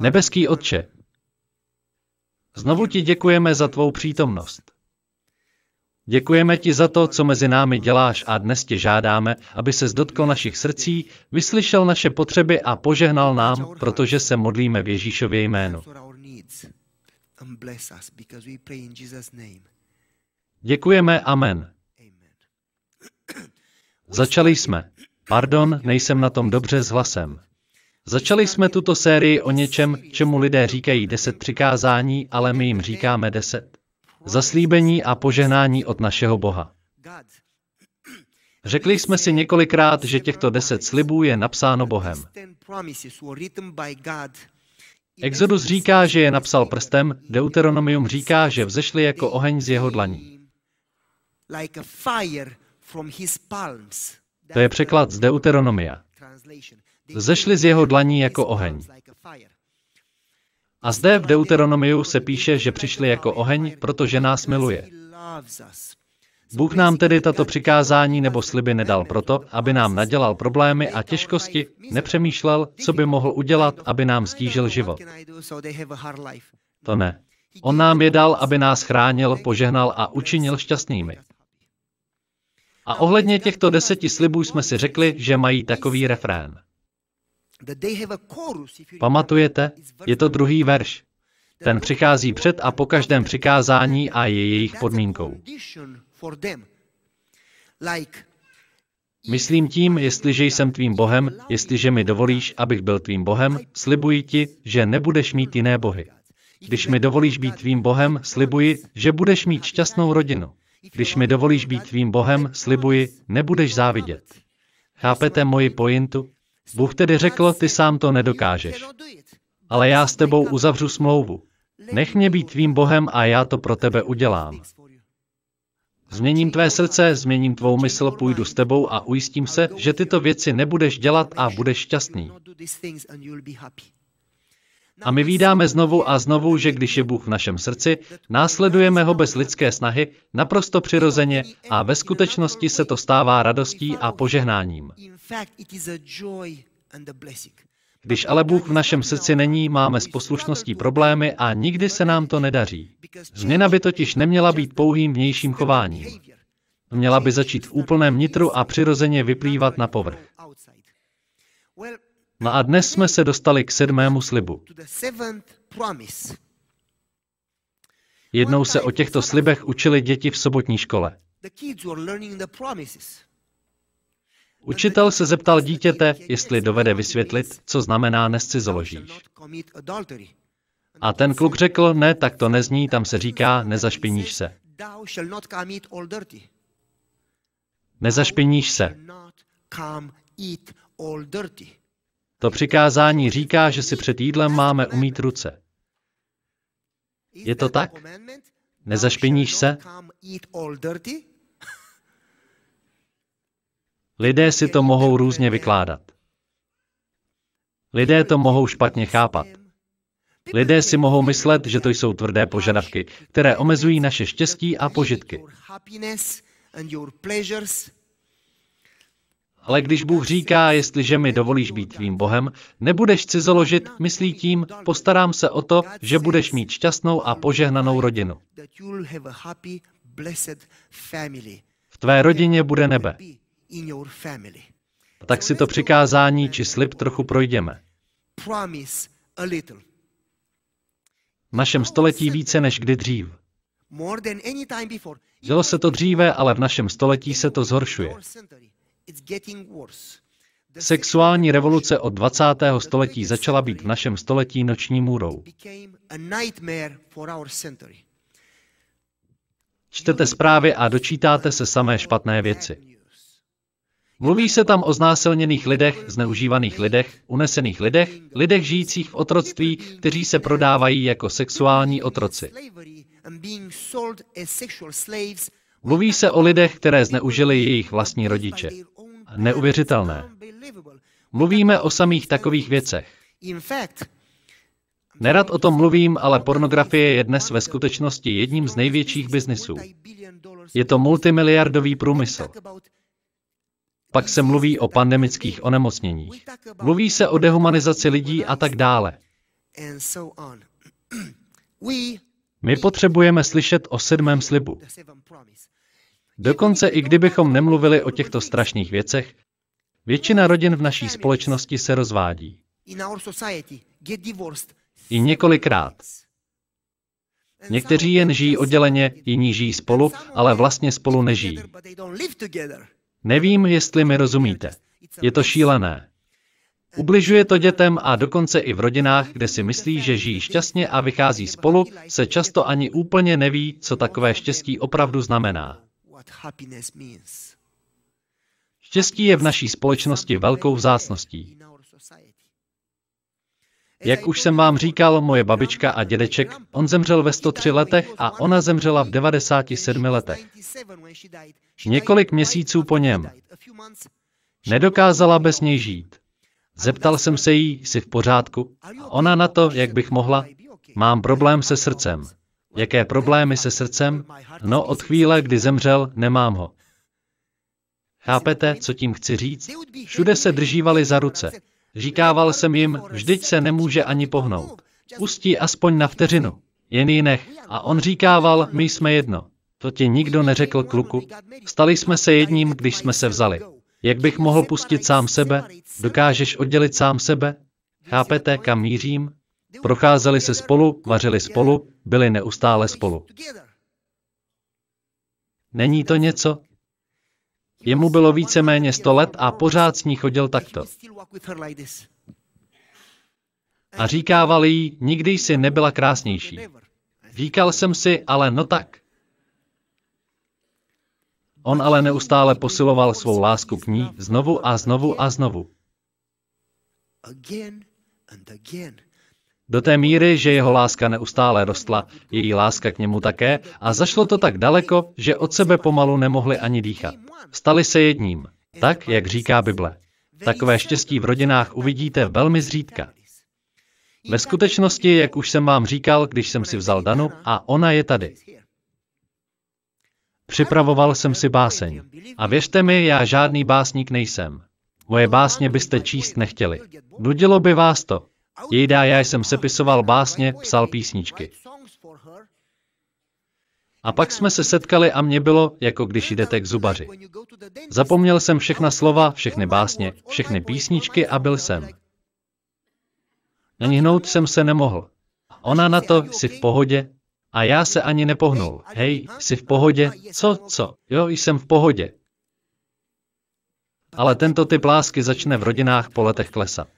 Nebeský Otče, znovu ti děkujeme za tvou přítomnost. Děkujeme ti za to, co mezi námi děláš a dnes tě žádáme, aby se dotkl našich srdcí, vyslyšel naše potřeby a požehnal nám, protože se modlíme v Ježíšově jménu. Děkujeme, amen. Začali jsme. Pardon, nejsem na tom dobře s hlasem. Začali jsme tuto sérii o něčem, čemu lidé říkají deset přikázání, ale my jim říkáme deset. Zaslíbení a požehnání od našeho Boha. Řekli jsme si několikrát, že těchto deset slibů je napsáno Bohem. Exodus říká, že je napsal prstem, Deuteronomium říká, že vzešli jako oheň z jeho dlaní. To je překlad z Deuteronomia. Zešli z jeho dlaní jako oheň. A zde v Deuteronomiu se píše, že přišli jako oheň, protože nás miluje. Bůh nám tedy tato přikázání nebo sliby nedal proto, aby nám nadělal problémy a těžkosti, nepřemýšlel, co by mohl udělat, aby nám stížil život. To ne. On nám je dal, aby nás chránil, požehnal a učinil šťastnými. A ohledně těchto deseti slibů jsme si řekli, že mají takový refrén. Pamatujete? Je to druhý verš. Ten přichází před a po každém přikázání a je jejich podmínkou. Myslím tím, jestliže jsem tvým Bohem, jestliže mi dovolíš, abych byl tvým Bohem, slibuji ti, že nebudeš mít jiné bohy. Když mi dovolíš být tvým Bohem, slibuji, že budeš mít šťastnou rodinu. Když mi dovolíš být tvým Bohem, slibuji, nebudeš závidět. Chápete moji pointu? Bůh tedy řekl, ty sám to nedokážeš. Ale já s tebou uzavřu smlouvu. Nech mě být tvým Bohem a já to pro tebe udělám. Změním tvé srdce, změním tvou mysl, půjdu s tebou a ujistím se, že tyto věci nebudeš dělat a budeš šťastný. A my vídáme znovu a znovu, že když je Bůh v našem srdci, následujeme ho bez lidské snahy, naprosto přirozeně a ve skutečnosti se to stává radostí a požehnáním. Když ale Bůh v našem srdci není, máme s poslušností problémy a nikdy se nám to nedaří. Změna by totiž neměla být pouhým vnějším chováním. Měla by začít v úplném nitru a přirozeně vyplývat na povrch. No a dnes jsme se dostali k sedmému slibu. Jednou se o těchto slibech učili děti v sobotní škole. Učitel se zeptal dítěte, jestli dovede vysvětlit, co znamená nescizoložíš. A ten kluk řekl, ne, tak to nezní, tam se říká, nezašpiníš se. Nezašpiníš se. To přikázání říká, že si před jídlem máme umít ruce. Je to tak? Nezašpiníš se? Lidé si to mohou různě vykládat. Lidé to mohou špatně chápat. Lidé si mohou myslet, že to jsou tvrdé požadavky, které omezují naše štěstí a požitky. Ale když Bůh říká, jestliže mi dovolíš být tvým Bohem, nebudeš cizoložit, myslí tím, postarám se o to, že budeš mít šťastnou a požehnanou rodinu. V tvé rodině bude nebe. Tak si to přikázání či slib trochu projdeme. V našem století více než kdy dřív. Dělo se to dříve, ale v našem století se to zhoršuje. Sexuální revoluce od 20. století začala být v našem století noční můrou. Čtete zprávy a dočítáte se samé špatné věci. Mluví se tam o znásilněných lidech, zneužívaných lidech, unesených lidech, lidech žijících v otroctví, kteří se prodávají jako sexuální otroci. Mluví se o lidech, které zneužili jejich vlastní rodiče. Neuvěřitelné. Mluvíme o samých takových věcech. Nerad o tom mluvím, ale pornografie je dnes ve skutečnosti jedním z největších biznisů. Je to multimiliardový průmysl. Pak se mluví o pandemických onemocněních. Mluví se o dehumanizaci lidí a tak dále. My potřebujeme slyšet o sedmém slibu. Dokonce i kdybychom nemluvili o těchto strašných věcech, většina rodin v naší společnosti se rozvádí. I několikrát. Někteří jen žijí odděleně, jiní žijí spolu, ale vlastně spolu nežijí. Nevím, jestli mi rozumíte. Je to šílené. Ubližuje to dětem a dokonce i v rodinách, kde si myslí, že žijí šťastně a vychází spolu, se často ani úplně neví, co takové štěstí opravdu znamená. Štěstí je v naší společnosti velkou vzácností. Jak už jsem vám říkal, moje babička a dědeček, on zemřel ve 103 letech a ona zemřela v 97 letech. Několik měsíců po něm. Nedokázala bez něj žít. Zeptal jsem se jí, jsi v pořádku? A ona na to, jak bych mohla, mám problém se srdcem. Jaké problémy se srdcem? No od chvíle, kdy zemřel, nemám ho. Chápete, co tím chci říct? Všude se držívali za ruce. Říkával jsem jim, vždyť se nemůže ani pohnout. Pustí aspoň na vteřinu. Jen ji nech. A on říkával, my jsme jedno. To ti nikdo neřekl, kluku. Stali jsme se jedním, když jsme se vzali. Jak bych mohl pustit sám sebe? Dokážeš oddělit sám sebe? Chápete, kam mířím? Procházeli se spolu, vařili spolu, byli neustále spolu. Není to něco? Jemu bylo víceméně 100 let a pořád s ní chodil takto. A říkával jí, nikdy jsi nebyla krásnější. Říkal jsem si, ale no tak. On ale neustále posiloval svou lásku k ní znovu a znovu a znovu. Do té míry, že jeho láska neustále rostla, její láska k němu také, a zašlo to tak daleko, že od sebe pomalu nemohli ani dýchat. Stali se jedním, tak, jak říká Bible. Takové štěstí v rodinách uvidíte velmi zřídka. Ve skutečnosti, jak už jsem vám říkal, když jsem si vzal Danu, a ona je tady. Připravoval jsem si báseň. A věřte mi, já žádný básník nejsem. Moje básně byste číst nechtěli. Nudilo by vás to. Jejda, já jsem sepisoval básně, psal písničky. A pak jsme se setkali a mě bylo, jako když jdete k zubaři. Zapomněl jsem všechna slova, všechny básně, všechny písničky a byl jsem. Ani hnout jsem se nemohl. Ona na to, jsi v pohodě? A já se ani nepohnul. Hej, jsi v pohodě? Co, co? Jo, jsem v pohodě. Ale tento typ lásky začne v rodinách po letech klesat.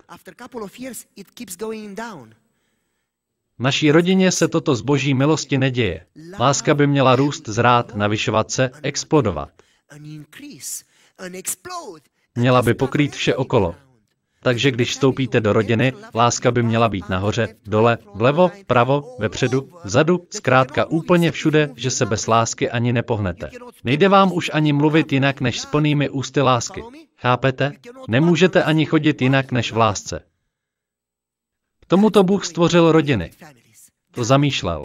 Naší rodině se toto z boží milosti neděje. Láska by měla růst, zrát, navyšovat se, explodovat. Měla by pokrýt vše okolo. Takže když vstoupíte do rodiny, láska by měla být nahoře, dole, vlevo, vpravo, vepředu, vzadu, zkrátka úplně všude, že se bez lásky ani nepohnete. Nejde vám už ani mluvit jinak než s plnými ústy lásky. Chápete? Nemůžete ani chodit jinak než v lásce. K tomuto Bůh stvořil rodiny. To zamýšlel.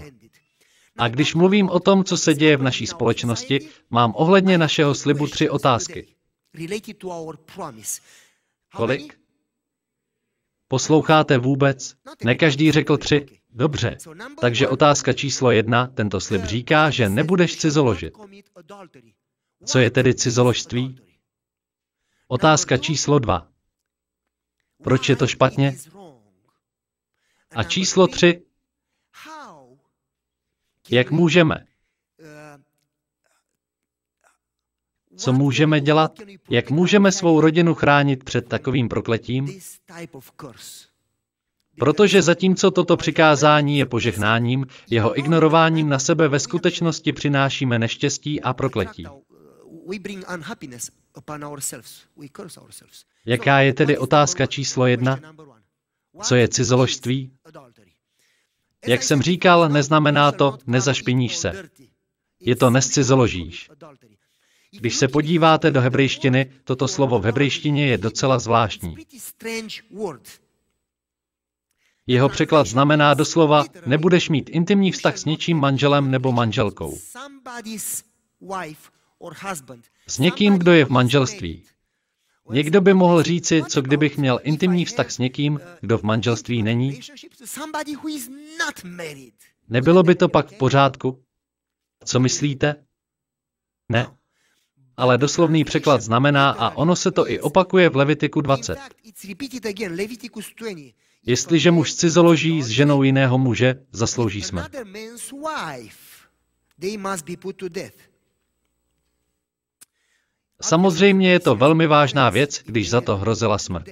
A když mluvím o tom, co se děje v naší společnosti, mám ohledně našeho slibu tři otázky. Kolik? Posloucháte vůbec? Ne každý řekl tři. Dobře. Takže otázka číslo jedna, tento slib říká, že nebudeš cizoložit. Co je tedy cizoložství? Otázka číslo dva. Proč je to špatně? A číslo tři. Jak můžeme? Co můžeme dělat? Jak můžeme svou rodinu chránit před takovým prokletím? Protože zatímco toto přikázání je požehnáním, jeho ignorováním na sebe ve skutečnosti přinášíme neštěstí a prokletí. Jaká je tedy otázka číslo jedna? Co je cizoložství? Jak jsem říkal, neznamená to, nezašpiníš se. Je to nescizoložíš. Když se podíváte do hebrejštiny, toto slovo v hebrejštině je docela zvláštní. Jeho překlad znamená doslova, nebudeš mít intimní vztah s něčím manželem nebo manželkou. S někým, kdo je v manželství. Někdo by mohl říci, co kdybych měl intimní vztah s někým, kdo v manželství není? Nebylo by to pak v pořádku? Co myslíte? Ne. Ale doslovný překlad znamená, a ono se to i opakuje v Levitiku 20. Jestliže muž cizoloží s ženou jiného muže, zaslouží smrt. Samozřejmě je to velmi vážná věc, když za to hrozila smrt.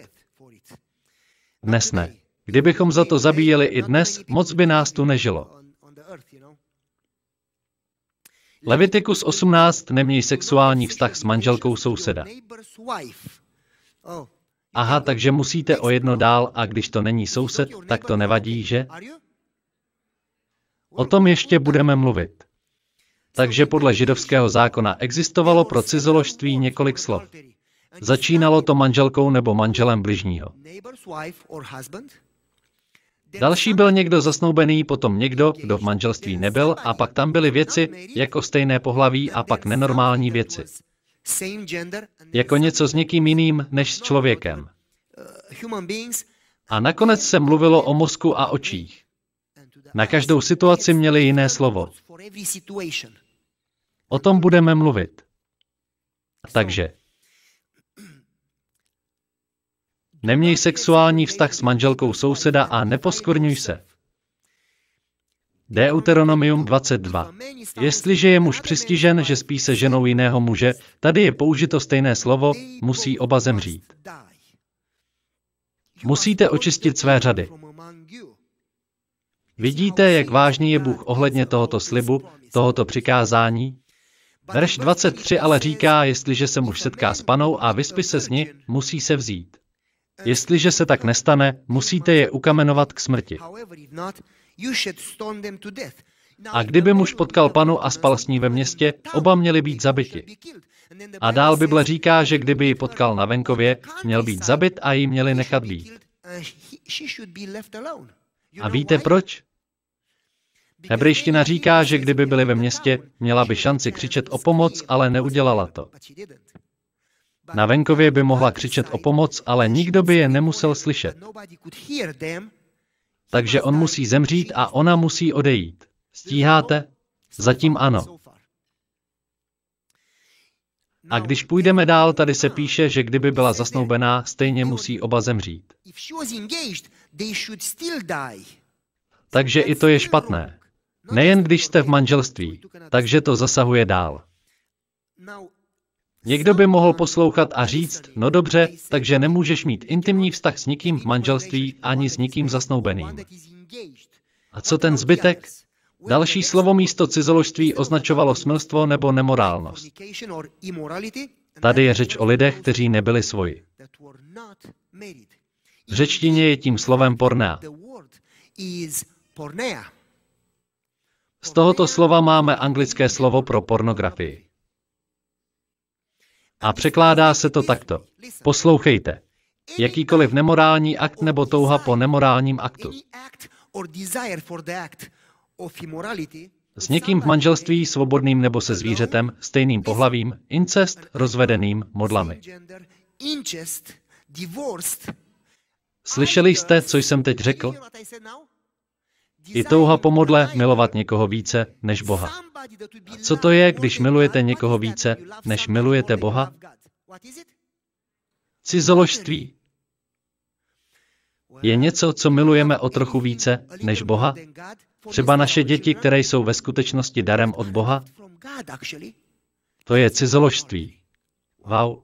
Dnes ne. Kdybychom za to zabíjeli i dnes, moc by nás tu nežilo. Levitikus 18 neměj sexuální vztah s manželkou souseda. Aha, takže musíte o jedno dál a když to není soused, tak to nevadí, že? O tom ještě budeme mluvit. Takže podle židovského zákona existovalo pro cizoložství několik slov. Začínalo to manželkou nebo manželem bližního. Další byl někdo zasnoubený, potom někdo, kdo v manželství nebyl, a pak tam byly věci jako stejné pohlaví a pak nenormální věci. Jako něco s někým jiným než s člověkem. A nakonec se mluvilo o mozku a očích. Na každou situaci měli jiné slovo. O tom budeme mluvit. Takže. Neměj sexuální vztah s manželkou souseda a neposkvrňuj se. Deuteronomium 22. Jestliže je muž přistižen, že spí se ženou jiného muže, tady je použito stejné slovo, musí oba zemřít. Musíte očistit své řady. Vidíte, jak vážný je Bůh ohledně tohoto slibu, tohoto přikázání? Verš 23 ale říká, jestliže se muž setká s panou a vyspí se s ní, musí se vzít. Jestliže se tak nestane, musíte je ukamenovat k smrti. A kdyby muž potkal panu a spal s ní ve městě, oba měli být zabiti. A dál Bible říká, že kdyby ji potkal na venkově, měl být zabit a ji měli nechat být. A víte proč? Hebrejština říká, že kdyby byli ve městě, měla by šanci křičet o pomoc, ale neudělala to. Na venkově by mohla křičet o pomoc, ale nikdo by je nemusel slyšet. Takže on musí zemřít a ona musí odejít. Stíháte? Zatím ano. A když půjdeme dál, tady se píše, že kdyby byla zasnoubená, stejně musí oba zemřít. Takže i to je špatné. Nejen když jste v manželství, takže to zasahuje dál. Někdo by mohl poslouchat a říct, no dobře, takže nemůžeš mít intimní vztah s nikým v manželství ani s nikým zasnoubeným. A co ten zbytek? Další slovo místo cizoložství označovalo smilstvo nebo nemorálnost. Tady je řeč o lidech, kteří nebyli svoji. V řečtině je tím slovem pornea. Z tohoto slova máme anglické slovo pro pornografii. A překládá se to takto. Poslouchejte. Jakýkoliv nemorální akt nebo touha po nemorálním aktu. S někým v manželství, svobodným nebo se zvířetem, stejným pohlavím, incest, rozvedeným, modlami. Slyšeli jste, co jsem teď řekl? I touha po modle milovat někoho více než Boha. A co to je, když milujete někoho více, než milujete Boha? Cizoložství. Je něco, co milujeme o trochu více než Boha? Třeba naše děti, které jsou ve skutečnosti darem od Boha? To je cizoložství. Wow.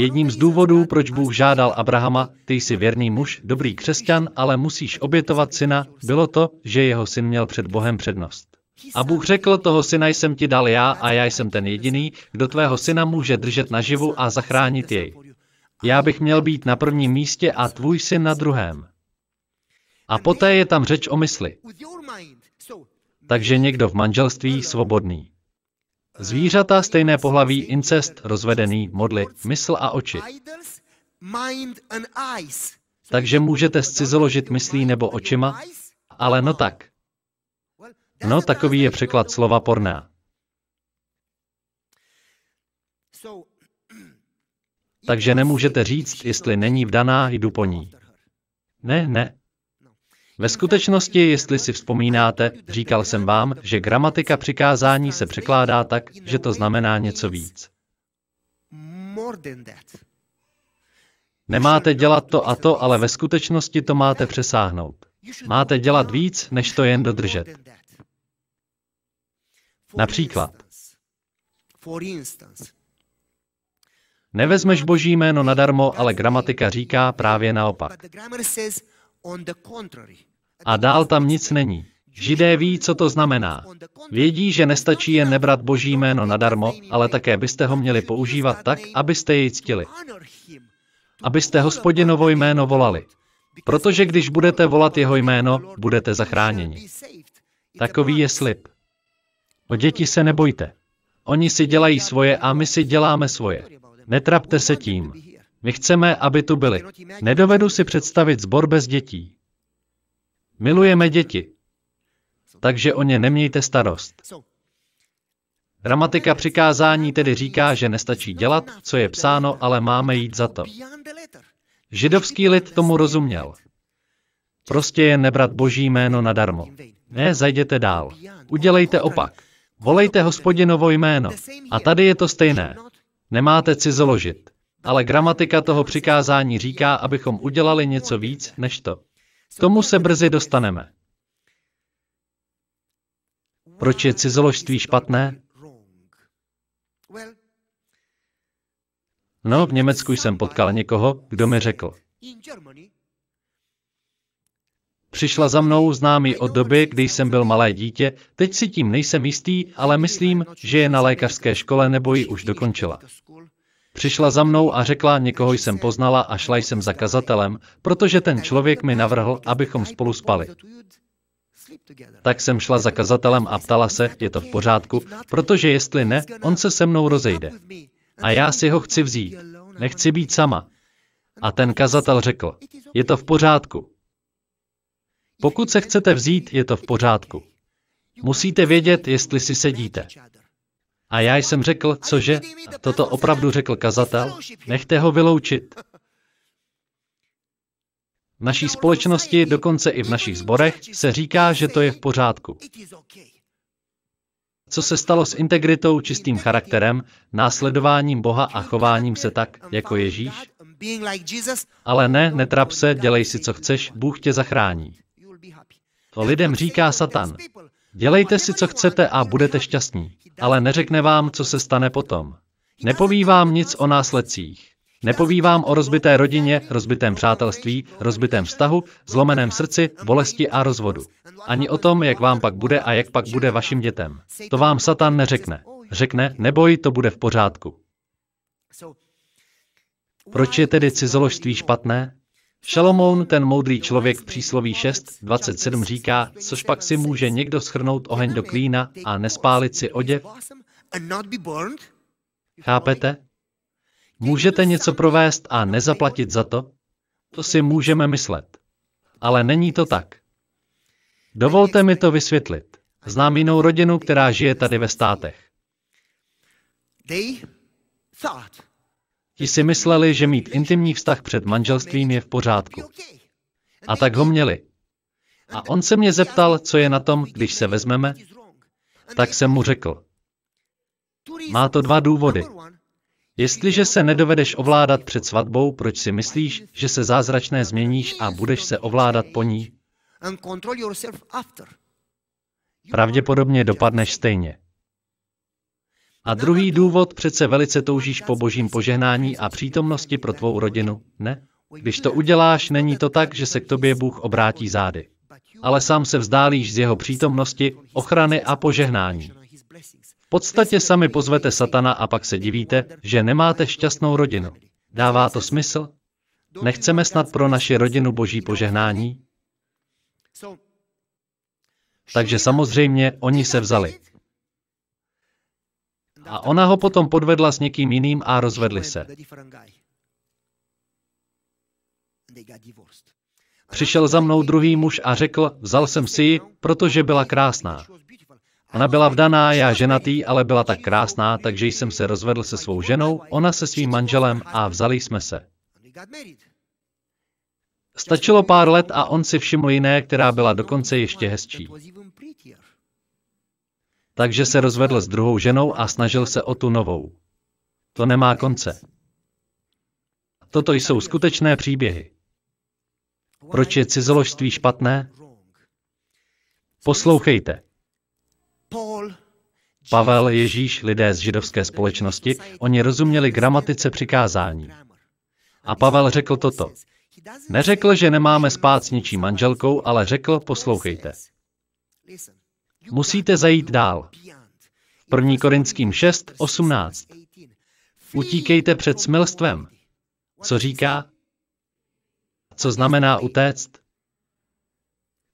Jedním z důvodů, proč Bůh žádal Abrahama, ty jsi věrný muž, dobrý křesťan, ale musíš obětovat syna, bylo to, že jeho syn měl před Bohem přednost. A Bůh řekl, toho syna jsem ti dal já a já jsem ten jediný, kdo tvého syna může držet naživu a zachránit jej. Já bych měl být na prvním místě a tvůj syn na druhém. A poté je tam řeč o mysli. Takže někdo v manželství svobodný. Zvířata stejné pohlaví, incest, rozvedený, modly, mysl a oči. Takže můžete scizoložit myslí nebo očima, ale no tak. No, takový je překlad slova porná. Takže nemůžete říct, jestli není vdaná, jdu po ní. Ne, ne. Ve skutečnosti, jestli si vzpomínáte, říkal jsem vám, že gramatika přikázání se překládá tak, že to znamená něco víc. Nemáte dělat to a to, ale ve skutečnosti to máte přesáhnout. Máte dělat víc, než to jen dodržet. Například. Nevezmeš boží jméno nadarmo, ale gramatika říká právě naopak. A dál tam nic není. Židé ví, co to znamená. Vědí, že nestačí jen nebrat boží jméno nadarmo, ale také byste ho měli používat tak, abyste jej ctili. Abyste hospodinovo jméno volali. Protože když budete volat jeho jméno, budete zachráněni. Takový je slib. O děti se nebojte. Oni si dělají svoje a my si děláme svoje. Netrapte se tím. My chceme, aby tu byli. Nedovedu si představit zbor bez dětí. Milujeme děti. Takže o ně nemějte starost. Gramatika přikázání tedy říká, že nestačí dělat, co je psáno, ale máme jít za to. Židovský lid tomu rozuměl. Prostě jen nebrat boží jméno nadarmo. Ne, zajděte dál. Udělejte opak. Volejte hospodinovo jméno. A tady je to stejné. Nemáte cizoložit. Ale gramatika toho přikázání říká, abychom udělali něco víc než to. K tomu se brzy dostaneme. Proč je cizoložství špatné? No, v Německu jsem potkal někoho, kdo mi řekl. Přišla za mnou známý od doby, kdy jsem byl malé dítě, teď si tím nejsem jistý, ale myslím, že je na lékařské škole nebo ji už dokončila. Přišla za mnou a řekla, někoho jsem poznala a šla jsem za kazatelem, protože ten člověk mi navrhl, abychom spolu spali. Tak jsem šla za kazatelem a ptala se, je to v pořádku, protože jestli ne, on se se mnou rozejde. A já si ho chci vzít. Nechci být sama. A ten kazatel řekl, je to v pořádku. Pokud se chcete vzít, je to v pořádku. Musíte vědět, jestli si sedíte. A já jsem řekl, cože? Toto opravdu řekl kazatel? Nechte ho vyloučit. V naší společnosti, dokonce i v našich zborech, se říká, že to je v pořádku. Co se stalo s integritou, čistým charakterem, následováním Boha a chováním se tak, jako Ježíš? Ale ne, netrap se, dělej si, co chceš, Bůh tě zachrání. To lidem říká Satan. Dělejte si, co chcete a budete šťastní, ale neřekne vám, co se stane potom. Nepoví vám nic o následcích. Nepoví vám o rozbité rodině, rozbitém přátelství, rozbitém vztahu, zlomeném srdci, bolesti a rozvodu. Ani o tom, jak vám pak bude a jak pak bude vašim dětem. To vám Satan neřekne. Řekne, neboj, to bude v pořádku. Proč je tedy cizoložství špatné? Šalomoun, ten moudrý člověk v přísloví 6.27 říká, což pak si může někdo schrnout oheň do klína a nespálit si oděv? Chápete? Můžete něco provést a nezaplatit za to? To si můžeme myslet. Ale není to tak. Dovolte mi to vysvětlit. Znám jinou rodinu, která žije tady ve státech. Ti si mysleli, že mít intimní vztah před manželstvím je v pořádku. A tak ho měli. A on se mě zeptal, co je na tom, když se vezmeme. Tak jsem mu řekl. Má to dva důvody. Jestliže se nedovedeš ovládat před svatbou, proč si myslíš, že se zázračné změníš a budeš se ovládat po ní? Pravděpodobně dopadneš stejně. A druhý důvod, přece velice toužíš po božím požehnání a přítomnosti pro tvou rodinu, ne? Když to uděláš, není to tak, že se k tobě Bůh obrátí zády. Ale sám se vzdálíš z jeho přítomnosti, ochrany a požehnání. V podstatě sami pozvete satana a pak se divíte, že nemáte šťastnou rodinu. Dává to smysl? Nechceme snad pro naši rodinu boží požehnání? Takže samozřejmě oni se vzali. A ona ho potom podvedla s někým jiným a rozvedli se. Přišel za mnou druhý muž a řekl, vzal jsem si ji, protože byla krásná. Ona byla vdaná, já ženatý, ale byla tak krásná, takže jsem se rozvedl se svou ženou, ona se svým manželem a vzali jsme se. Stačilo pár let a on si všiml jiné, která byla dokonce ještě hezčí. Takže se rozvedl s druhou ženou a snažil se o tu novou. To nemá konce. Toto jsou skutečné příběhy. Proč je cizoložství špatné? Poslouchejte. Pavel, Ježíš, lidé z židovské společnosti, oni rozuměli gramatice přikázání. A Pavel řekl toto. Neřekl, že nemáme spát s něčí manželkou, ale řekl, poslouchejte. Musíte zajít dál. 1. Korinským 6, 18. Utíkejte před smilstvem. Co říká? Co znamená utéct?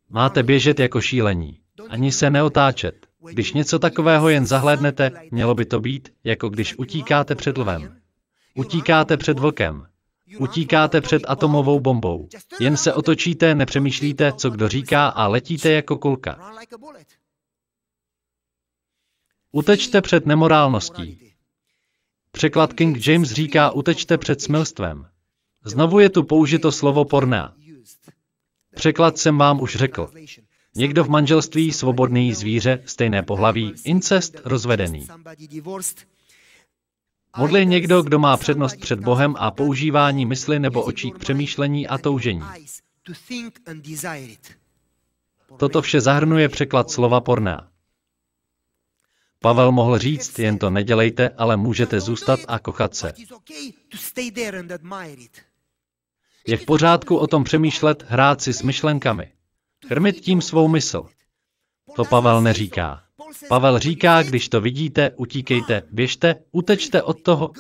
Máte běžet jako šílení. Ani se neotáčet. Když něco takového jen zahlédnete, mělo by to být, jako když utíkáte před lvem. Utíkáte před vlkem. Utíkáte před atomovou bombou. Jen se otočíte, nepřemýšlíte, co kdo říká a letíte jako kulka. Utečte před nemorálností. Překlad King James říká utečte před smilstvem. Znovu je tu použito slovo porná. Překlad jsem vám už řekl. Někdo v manželství, svobodný zvíře, stejné pohlaví, incest, rozvedený. Modli někdo, kdo má přednost před Bohem a používání mysli nebo očí k přemýšlení a toužení. Toto vše zahrnuje překlad slova porná. Pavel mohl říct, jen to nedělejte, ale můžete zůstat a kochat se. Je v pořádku o tom přemýšlet, hrát si s myšlenkami. Krmit tím svou mysl. To Pavel neříká. Pavel říká, když to vidíte, utíkejte, běžte, utečte od toho.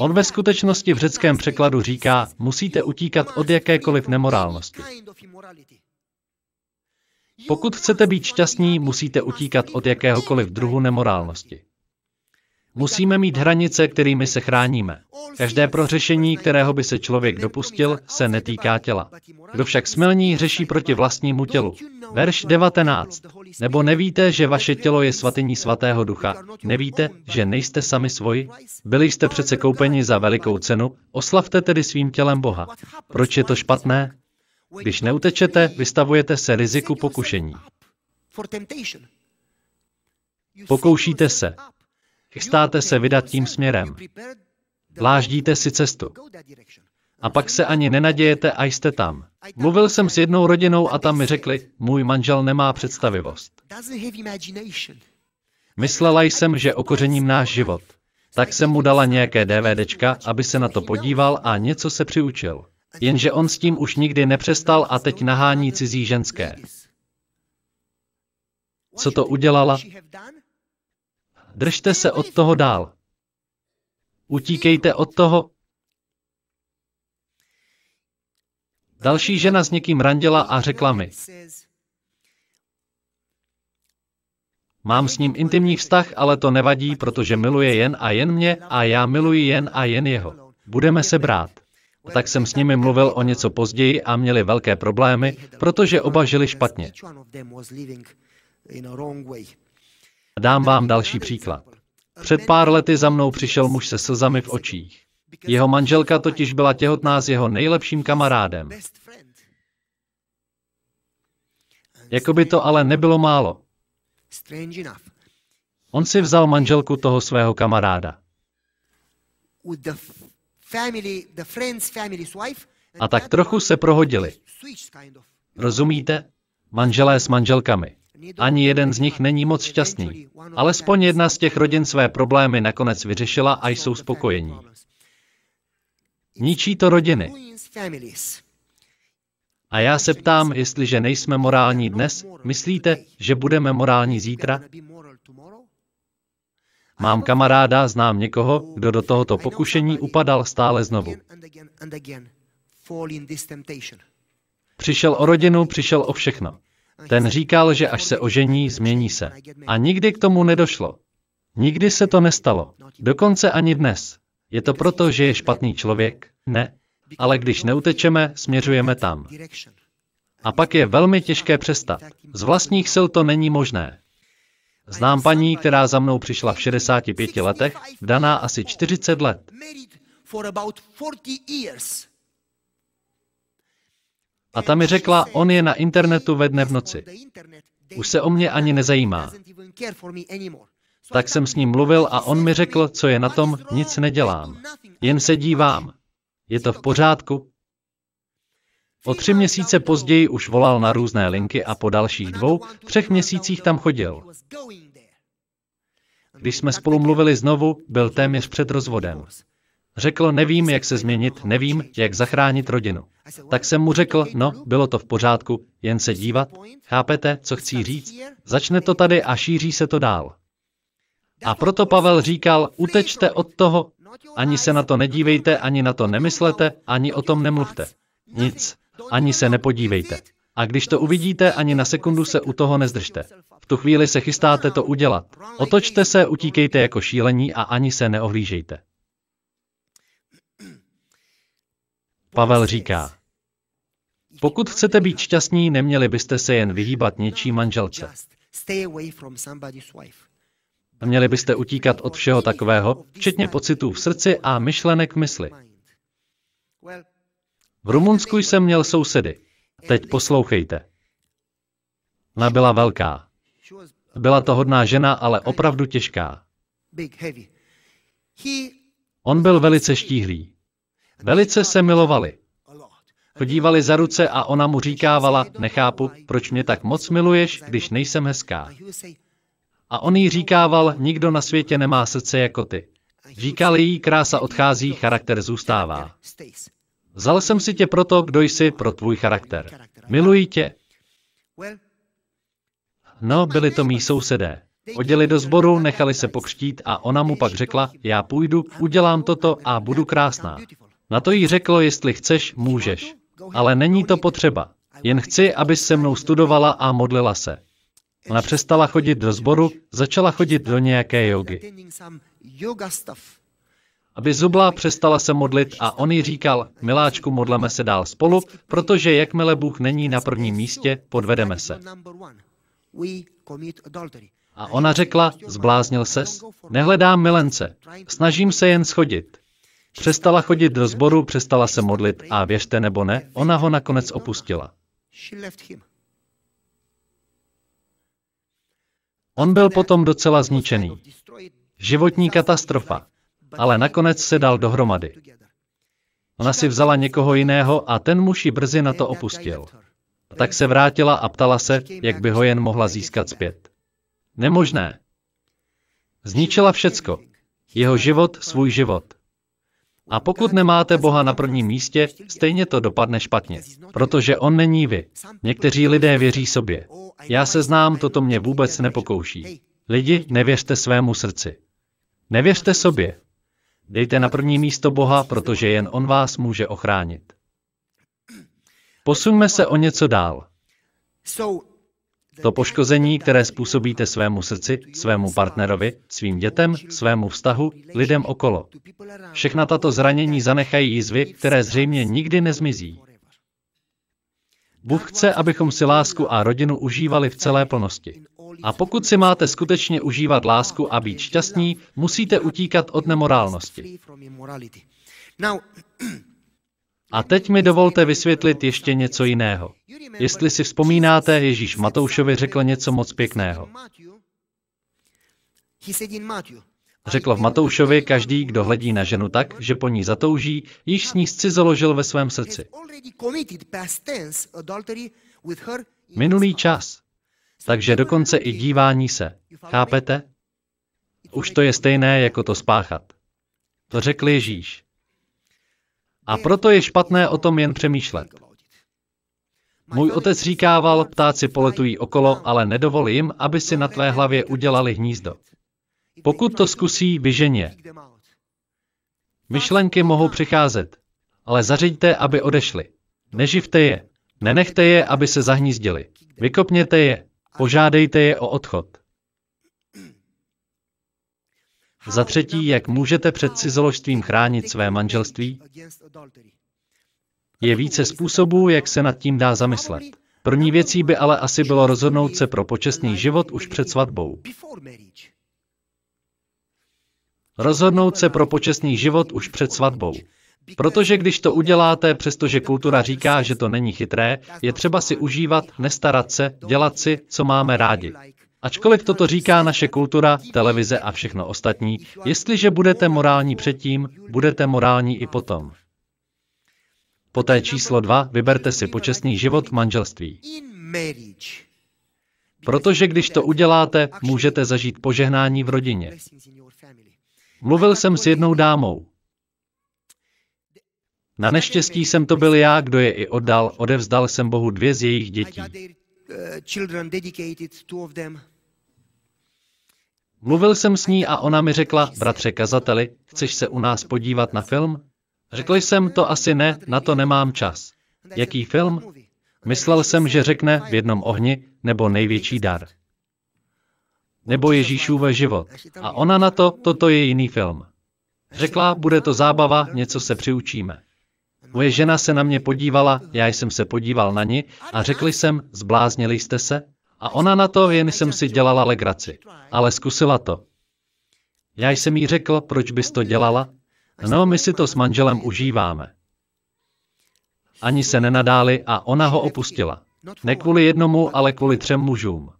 On ve skutečnosti v řeckém překladu říká, musíte utíkat od jakékoliv nemorálnosti. Pokud chcete být šťastní, musíte utíkat od jakéhokoliv druhu nemorálnosti. Musíme mít hranice, kterými se chráníme. Každé prohřešení, kterého by se člověk dopustil, se netýká těla. Kdo však smilní, hřeší proti vlastnímu tělu. Verš 19. Nebo nevíte, že vaše tělo je svatyní svatého ducha? Nevíte, že nejste sami svoji? Byli jste přece koupeni za velikou cenu, oslavte tedy svým tělem Boha. Proč je to špatné? Když neutečete, vystavujete se riziku pokušení. Pokoušíte se. Chystáte se vydat tím směrem. Dláždíte si cestu. A pak se ani nenadějete a jste tam. Mluvil jsem s jednou rodinou a tam mi řekli, můj manžel nemá představivost. Myslela jsem, že okořením náš život. Tak jsem mu dala nějaké DVDčka, aby se na to podíval a něco se přiučil. Jenže on s tím už nikdy nepřestal a teď nahání cizí ženské. Co to udělala? Držte se od toho dál. Utíkejte od toho. Další žena s někým randila a řekla mi, mám s ním intimní vztah, ale to nevadí, protože miluje jen a jen mě a já miluji jen a jen jeho. Budeme se brát. Tak jsem s nimi mluvil o něco později a měli velké problémy, protože oba žili špatně. Dám vám další příklad. Před pár lety za mnou přišel muž se slzami v očích. Jeho manželka totiž byla těhotná s jeho nejlepším kamarádem. Jakoby to ale nebylo málo. On si vzal manželku toho svého kamaráda. A tak trochu se prohodili. Rozumíte? Manželé s manželkami. Ani jeden z nich není moc šťastný. Alespoň jedna z těch rodin své problémy nakonec vyřešila a jsou spokojení. Ničí to rodiny. A já se ptám, jestliže nejsme morální dnes, myslíte, že budeme morální zítra? Mám kamaráda, znám někoho, kdo do tohoto pokušení upadal stále znovu. Přišel o rodinu, přišel o všechno. Ten říkal, že až se ožení, změní se. A nikdy k tomu nedošlo. Nikdy se to nestalo. Dokonce ani dnes. Je to proto, že je špatný člověk? Ne. Ale když neutečeme, směřujeme tam. A pak je velmi těžké přestat. Z vlastních sil to není možné. Znám paní, která za mnou přišla v 65 letech, vdaná asi 40 let. A ta mi řekla, on je na internetu ve dne v noci. Už se o mě ani nezajímá. Tak jsem s ním mluvil a on mi řekl, co je na tom, nic nedělám. Jen se dívám. Je to v pořádku? O tři měsíce později už volal na různé linky a po dalších dvou, třech měsících tam chodil. Když jsme spolu mluvili znovu, byl téměř před rozvodem. Řekl, nevím, jak se změnit, nevím, jak zachránit rodinu. Tak jsem mu řekl, no, bylo to v pořádku, jen se dívat. Chápete, co chci říct? Začne to tady a šíří se to dál. A proto Pavel říkal, utečte od toho, ani se na to nedívejte, ani na to nemyslete, ani o tom nemluvte. Nic, ani se nepodívejte. A když to uvidíte, ani na sekundu se u toho nezdržte. V tu chvíli se chystáte to udělat. Otočte se, utíkejte jako šílení a ani se neohlížejte. Pavel říká, pokud chcete být šťastní, neměli byste se jen vyhýbat něčí manželce. Měli byste utíkat od všeho takového, včetně pocitů v srdci a myšlenek v mysli. V Rumunsku jsem měl sousedy. Teď poslouchejte. Ona byla velká. Byla to hodná žena, ale opravdu těžká. On byl velice štíhlý. Velice se milovali. Chodívali za ruce a ona mu říkávala, nechápu, proč mě tak moc miluješ, když nejsem hezká. A on jí říkával, nikdo na světě nemá srdce jako ty. Říkal jí, krása odchází, charakter zůstává. Vzal jsem si tě proto, kdo jsi, pro tvůj charakter. Miluji tě. No, byli to mý sousedé. Odjeli do sboru, nechali se pokřtít a ona mu pak řekla, já půjdu, udělám toto a budu krásná. Na to jí řeklo, jestli chceš, můžeš. Ale není to potřeba. Jen chci, abys se mnou studovala a modlila se. Ona přestala chodit do sboru, začala chodit do nějaké jogy. Aby zubla, přestala se modlit a on jí říkal, miláčku, modleme se dál spolu, protože jakmile Bůh není na prvním místě, podvedeme se. A ona řekla, zbláznil ses, nehledám milence, snažím se jen schodit. Přestala chodit do sboru, přestala se modlit a věřte nebo ne, ona ho nakonec opustila. On byl potom docela zničený. Životní katastrofa. Ale nakonec se dal dohromady. Ona si vzala někoho jiného a ten muž ji brzy na to opustil. A tak se vrátila a ptala se, jak by ho jen mohla získat zpět. Nemožné. Zničila všecko. Jeho život, svůj život. A pokud nemáte Boha na prvním místě, stejně to dopadne špatně. Protože On není vy. Někteří lidé věří sobě. Já se znám, toto mě vůbec nepokouší. Lidi, nevěřte svému srdci. Nevěřte sobě. Dejte na první místo Boha, protože jen On vás může ochránit. Posuňme se o něco dál. To poškození, které způsobíte svému srdci, svému partnerovi, svým dětem, svému vztahu, lidem okolo. Všechna tato zranění zanechají jizvy, které zřejmě nikdy nezmizí. Bůh chce, abychom si lásku a rodinu užívali v celé plnosti. A pokud si máte skutečně užívat lásku a být šťastní, musíte utíkat od nemorálnosti. A teď mi dovolte vysvětlit ještě něco jiného. Jestli si vzpomínáte, Ježíš Matoušovi řekl něco moc pěkného. Řekl v Matoušovi, každý, kdo hledí na ženu tak, že po ní zatouží, již s ní zcizoložil ve svém srdci. Minulý čas. Takže dokonce i dívání se. Chápete? Už to je stejné, jako to spáchat. To řekl Ježíš. A proto je špatné o tom jen přemýšlet. Můj otec říkával, ptáci poletují okolo, ale nedovol jim, aby si na tvé hlavě udělali hnízdo. Pokud to zkusí, vyženě. Myšlenky mohou přicházet, ale zařiďte, aby odešly. Neživte je. Nenechte je, aby se zahnízdili. Vykopněte je. Požádejte je o odchod. Za třetí, jak můžete před cizoložstvím chránit své manželství? Je více způsobů, jak se nad tím dá zamyslet. První věcí by ale asi bylo rozhodnout se pro počestný život už před svatbou. Rozhodnout se pro počestný život už před svatbou. Protože když to uděláte, přestože kultura říká, že to není chytré, je třeba si užívat, nestarat se, dělat si, co máme rádi. Ačkoliv toto říká naše kultura, televize a všechno ostatní, jestliže budete morální předtím, budete morální i potom. Poté číslo dva, vyberte si počestný život v manželství. Protože když to uděláte, můžete zažít požehnání v rodině. Mluvil jsem s jednou dámou. Na neštěstí jsem to byl já, kdo je i oddal, odevzdal jsem Bohu dvě z jejich dětí. uh. Mluvil jsem s ní a ona mi řekla, bratře kazateli, chceš se u nás podívat na film? Řekl jsem, to asi ne, na to nemám čas. Jaký film? Myslel jsem, že řekne v jednom ohni, nebo největší dar. Nebo Ježíšův život. A ona na to, toto je jiný film. Řekla, bude to zábava, něco se přiučíme. Moje žena se na mě podívala, já jsem se podíval na ní a řekli jsem, zbláznili jste se? A ona na to, jen jsem si dělala legraci. Ale zkusila to. Já jsem jí řekl, proč bys to dělala? No, my si to s manželem užíváme. Ani se nenadáli a ona ho opustila. Ne kvůli jednomu, ale kvůli třem mužům.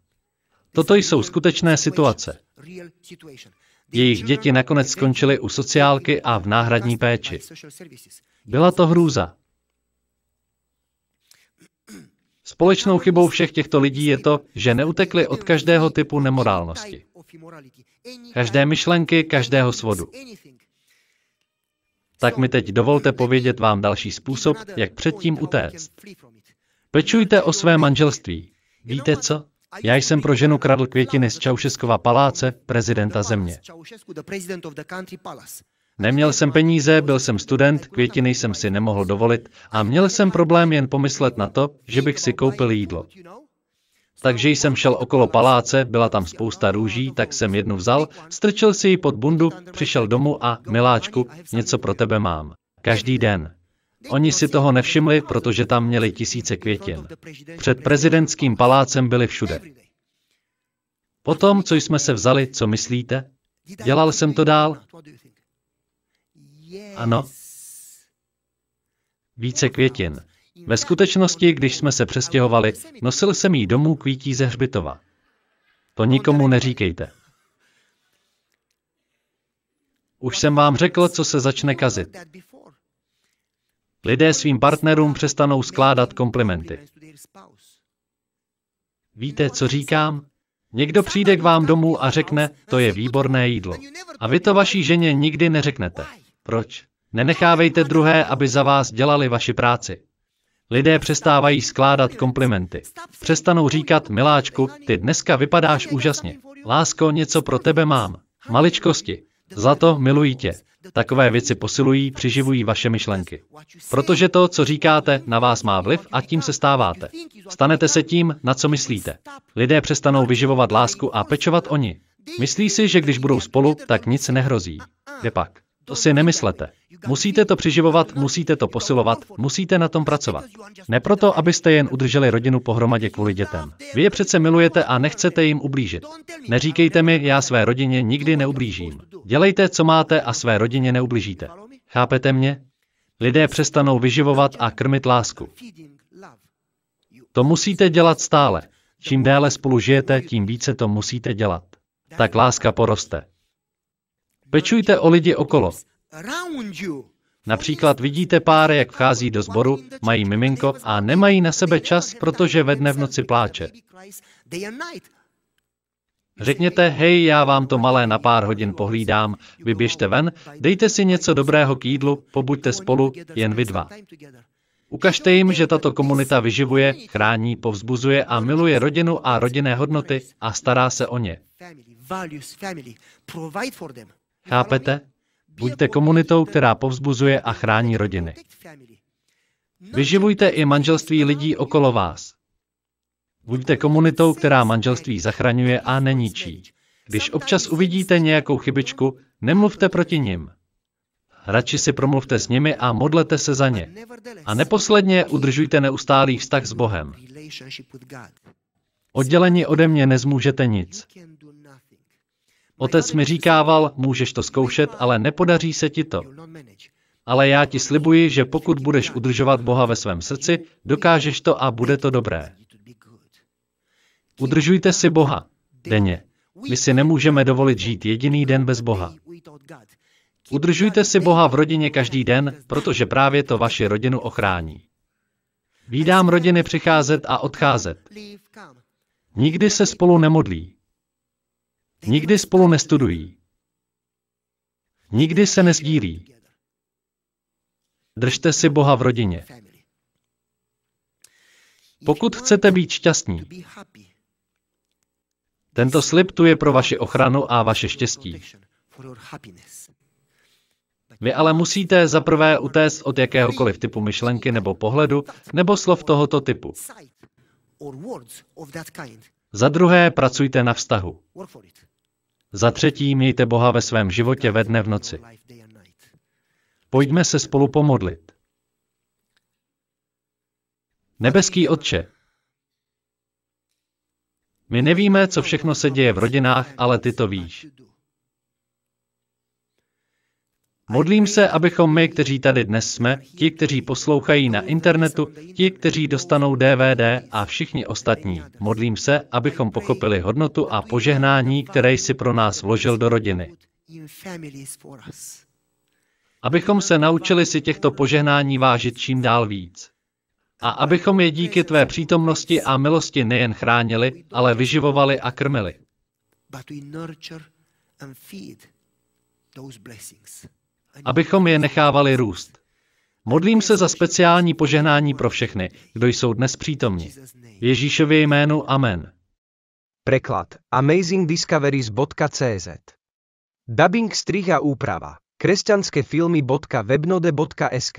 Toto jsou skutečné situace. Jejich děti nakonec skončily u sociálky a v náhradní péči. Byla to hrůza. Společnou chybou všech těchto lidí je to, že neutekli od každého typu nemorálnosti. Každé myšlenky, každého svodu. Tak mi teď dovolte povědět vám další způsob, jak předtím utéct. Pečujte o své manželství. Víte co? Já jsem pro ženu kradl květiny z Čaušeskova paláce, prezidenta země. Neměl jsem peníze, byl jsem student, květiny jsem si nemohl dovolit a měl jsem problém jen pomyslet na to, že bych si koupil jídlo. Takže jsem šel okolo paláce, byla tam spousta růží, tak jsem jednu vzal, strčil si ji pod bundu, přišel domů a, miláčku, něco pro tebe mám. Každý den. Oni si toho nevšimli, protože tam měli tisíce květin. Před prezidentským palácem byli všude. Potom, co jsme se vzali, co myslíte? Dělal jsem to dál? Ano. Více květin. Ve skutečnosti, když jsme se přestěhovali, nosil jsem jí domů kvítí ze hřbitova. To nikomu neříkejte. Už jsem vám řekl, co se začne kazit. Lidé svým partnerům přestanou skládat komplimenty. Víte, co říkám? Někdo přijde k vám domů a řekne, to je výborné jídlo. A vy to vaší ženě nikdy neřeknete. Proč? Nenechávejte druhé, aby za vás dělali vaši práci. Lidé přestávají skládat komplimenty. Přestanou říkat, miláčku, ty dneska vypadáš úžasně. Lásko, něco pro tebe mám. Maličkosti. Za to miluji tě. Takové věci posilují, přiživují vaše myšlenky. Protože to, co říkáte, na vás má vliv a tím se stáváte. Stanete se tím, na co myslíte. Lidé přestanou vyživovat lásku a pečovat oni. Myslí si, že když budou spolu, tak nic nehrozí. Kde pak? To si nemyslete. Musíte to přiživovat, musíte to posilovat, musíte na tom pracovat. Ne proto, abyste jen udrželi rodinu pohromadě kvůli dětem. Vy je přece milujete a nechcete jim ublížit. Neříkejte mi, já své rodině nikdy neublížím. Dělejte, co máte a své rodině neublížíte. Chápete mě? Lidé přestanou vyživovat a krmit lásku. To musíte dělat stále. Čím déle spolu žijete, tím více to musíte dělat. Tak láska poroste. Pečujte o lidi okolo. Například vidíte pár, jak vchází do sboru, mají miminko a nemají na sebe čas, protože ve dne v noci pláče. Řekněte, hej, já vám to malé na pár hodin pohlídám, vyběžte ven, dejte si něco dobrého k jídlu, pobuďte spolu, jen vy dva. Ukažte jim, že tato komunita vyživuje, chrání, povzbuzuje a miluje rodinu a rodinné hodnoty a stará se o ně. Chápete? Buďte komunitou, která povzbuzuje a chrání rodiny. Vyživujte i manželství lidí okolo vás. Buďte komunitou, která manželství zachraňuje a neničí. Když občas uvidíte nějakou chybičku, nemluvte proti nim. Radši si promluvte s nimi a modlete se za ně. A neposledně udržujte neustálý vztah s Bohem. Odděleni ode mě nezmůžete nic. Otec mi říkával, můžeš to zkoušet, ale nepodaří se ti to. Ale já ti slibuji, že pokud budeš udržovat Boha ve svém srdci, dokážeš to a bude to dobré. Udržujte si Boha denně. My si nemůžeme dovolit žít jediný den bez Boha. Udržujte si Boha v rodině každý den, protože právě to vaši rodinu ochrání. Vídám rodiny přicházet a odcházet. Nikdy se spolu nemodlí. Nikdy spolu nestudují. Nikdy se nezdílí. Držte si Boha v rodině. Pokud chcete být šťastní, tento slib tu je pro vaši ochranu a vaše štěstí. Vy ale musíte zaprvé utéct od jakéhokoliv typu myšlenky nebo pohledu nebo slov tohoto typu. Za druhé pracujte na vztahu. Za třetí mějte Boha ve svém životě ve dne v noci. Pojďme se spolu pomodlit. Nebeský Otče, my nevíme, co všechno se děje v rodinách, ale ty to víš. Modlím se, abychom my, kteří tady dnes jsme, ti, kteří poslouchají na internetu, ti, kteří dostanou DVD a všichni ostatní, modlím se, abychom pochopili hodnotu a požehnání, které jsi pro nás vložil do rodiny. Abychom se naučili si těchto požehnání vážit čím dál víc. A abychom je díky tvé přítomnosti a milosti nejen chránili, ale vyživovali a krmili. But we nurture and feed those blessings. Abychom je nechávali růst. Modlím se za speciální požehnání pro všechny, kdo jsou dnes přítomni. Ježíšově jménu Amen. Preklad amazingdiscoveries.cz Dubbing strih a úprava kresťanskefilmy.webnode.sk